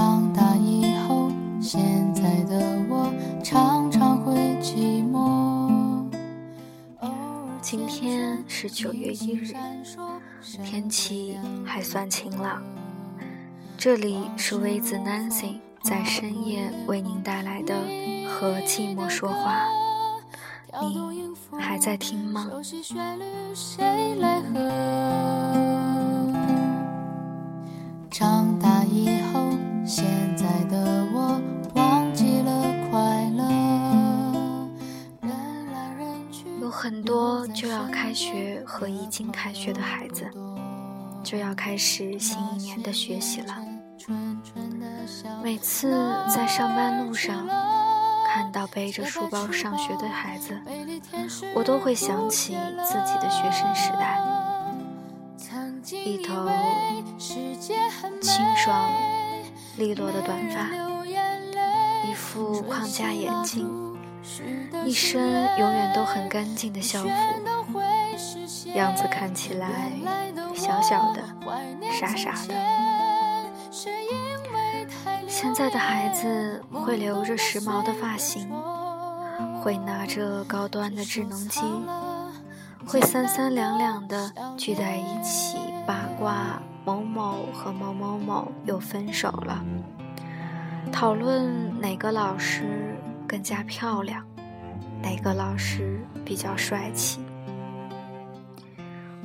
长大以后，现在的我常常会寂寞。今天是九月一日，天气还算晴朗。这里是 with nancy，在深夜为您带来的《和寂寞说话》，你还在听吗？现在的我忘记了快乐。有很多就要开学和已经开学的孩子，就要开始新一年的学习了。每次在上班路上看到背着书包上学的孩子，我都会想起自己的学生时代。一头清爽利落的短发，一副框架眼镜，一身永远都很干净的校服，样子看起来小小的、傻傻的。现在的孩子会留着时髦的发型，会拿着高端的智能机，会三三两两的聚在一起八卦某某和某某某又分手了，讨论哪个老师更加漂亮，哪个老师比较帅气，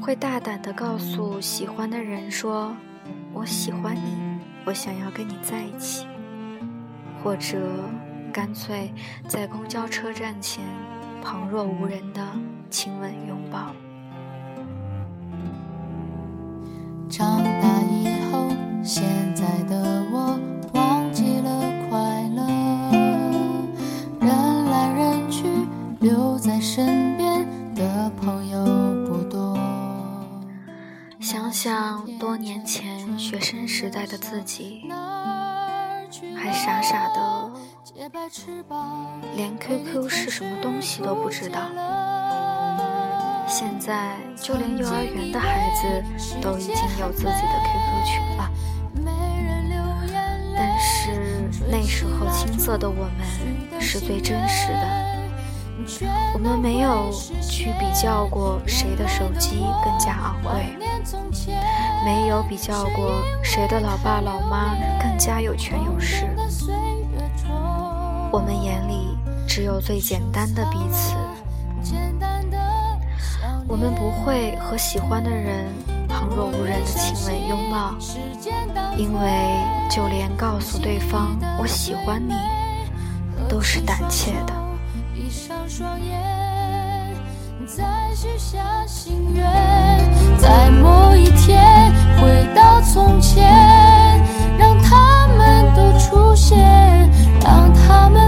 会大胆的告诉喜欢的人说：“我喜欢你。”我想要跟你在一起，或者干脆在公交车站前旁若无人的亲吻拥抱。在身边的朋友不多。想想多年前学生时代的自己，还傻傻的，连 QQ 是什么东西都不知道。现在就连幼儿园的孩子都已经有自己的 QQ 群了。但是那时候青涩的我们是最真实的，我们没有去比较过谁的手机更加昂贵，没有比较过谁的老爸老妈更加有权有势。我们眼里只有最简单的彼此。我们不会和喜欢的人旁若无人的亲吻拥抱，因为就连告诉对方我喜欢你都是胆怯的。双眼，再许下心愿在某一天回到从前，让他们都出现，让他们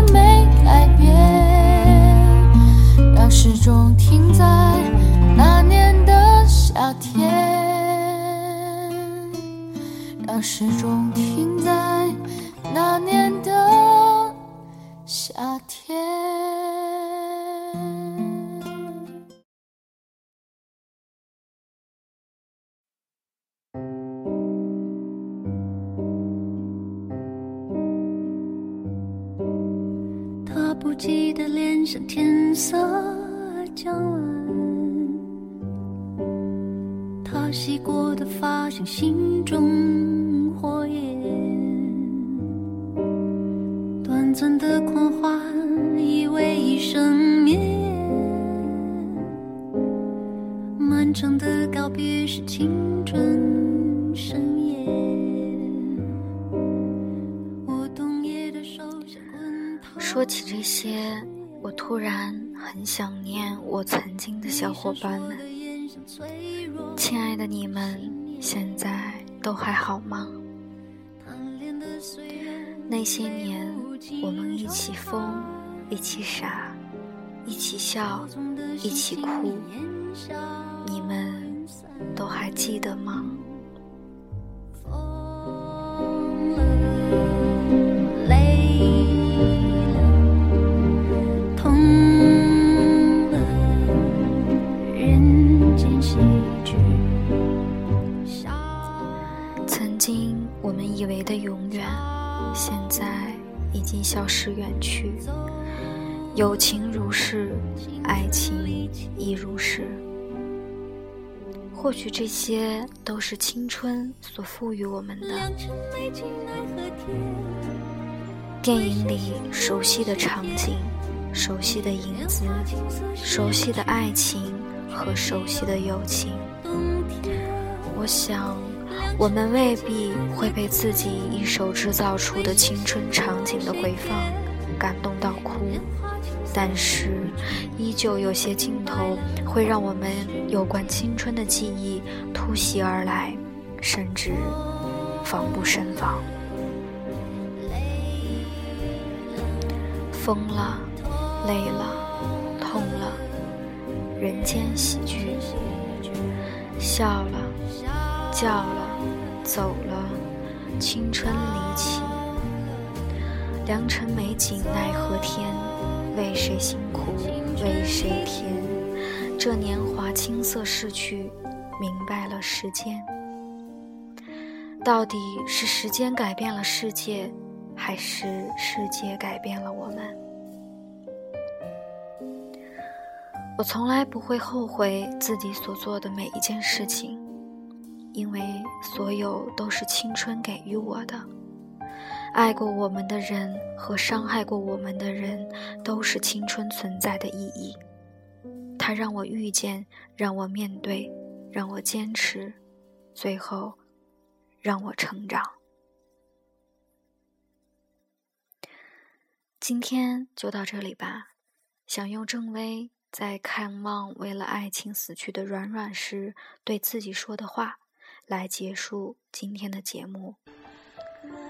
记得脸上天色将晚。他洗过的发像心中火焰，短暂的狂欢以为一生灭，漫长的告别是青春说起这些，我突然很想念我曾经的小伙伴们。亲爱的你们，现在都还好吗？那些年，我们一起疯，一起傻，一起笑，一起哭，你们都还记得吗？友情如是，爱情亦如是。或许这些都是青春所赋予我们的。电影里熟悉的场景、熟悉的影子、熟悉的爱情和熟悉的友情。我想，我们未必会被自己一手制造出的青春场景的回放感动到哭。但是，依旧有些镜头会让我们有关青春的记忆突袭而来，甚至防不胜防。疯了，累了，痛了，人间喜剧；笑了，叫了，走了，青春离奇。良辰美景奈何天。为谁辛苦为谁甜？这年华青涩逝去，明白了时间。到底是时间改变了世界，还是世界改变了我们？我从来不会后悔自己所做的每一件事情，因为所有都是青春给予我的。爱过我们的人和伤害过我们的人，都是青春存在的意义。它让我遇见，让我面对，让我坚持，最后让我成长。今天就到这里吧。想用郑微在看望为了爱情死去的软软时对自己说的话，来结束今天的节目。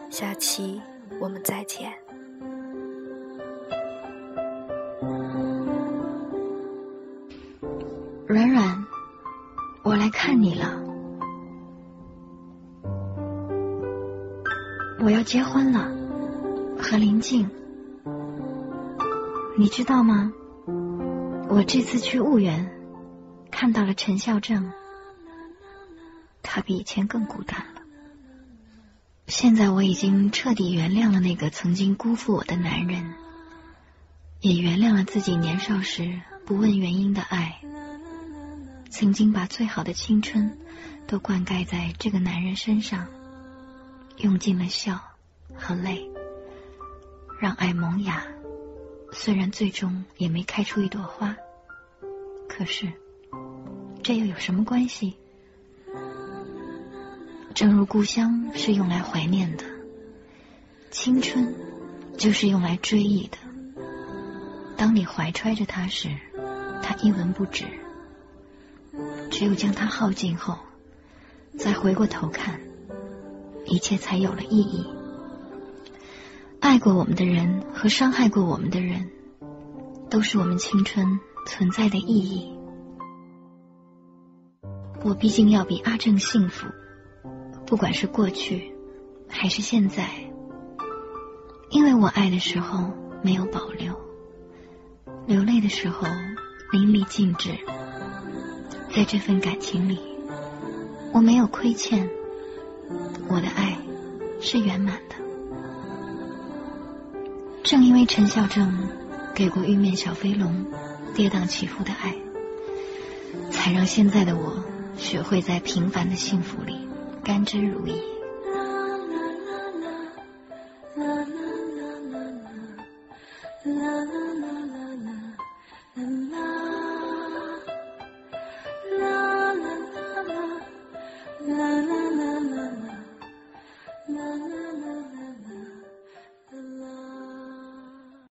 下期我们再见。软软，我来看你了。我要结婚了，和林静。你知道吗？我这次去婺源，看到了陈孝正。他比以前更孤单。现在我已经彻底原谅了那个曾经辜负我的男人，也原谅了自己年少时不问原因的爱。曾经把最好的青春都灌溉在这个男人身上，用尽了笑和泪，让爱萌芽。虽然最终也没开出一朵花，可是这又有什么关系？正如故乡是用来怀念的，青春就是用来追忆的。当你怀揣着它时，它一文不值；只有将它耗尽后，再回过头看，一切才有了意义。爱过我们的人和伤害过我们的人，都是我们青春存在的意义。我毕竟要比阿正幸福。不管是过去还是现在，因为我爱的时候没有保留，流泪的时候淋漓尽致，在这份感情里，我没有亏欠，我的爱是圆满的。正因为陈孝正给过玉面小飞龙跌宕起伏的爱，才让现在的我学会在平凡的幸福里。甘之如饴。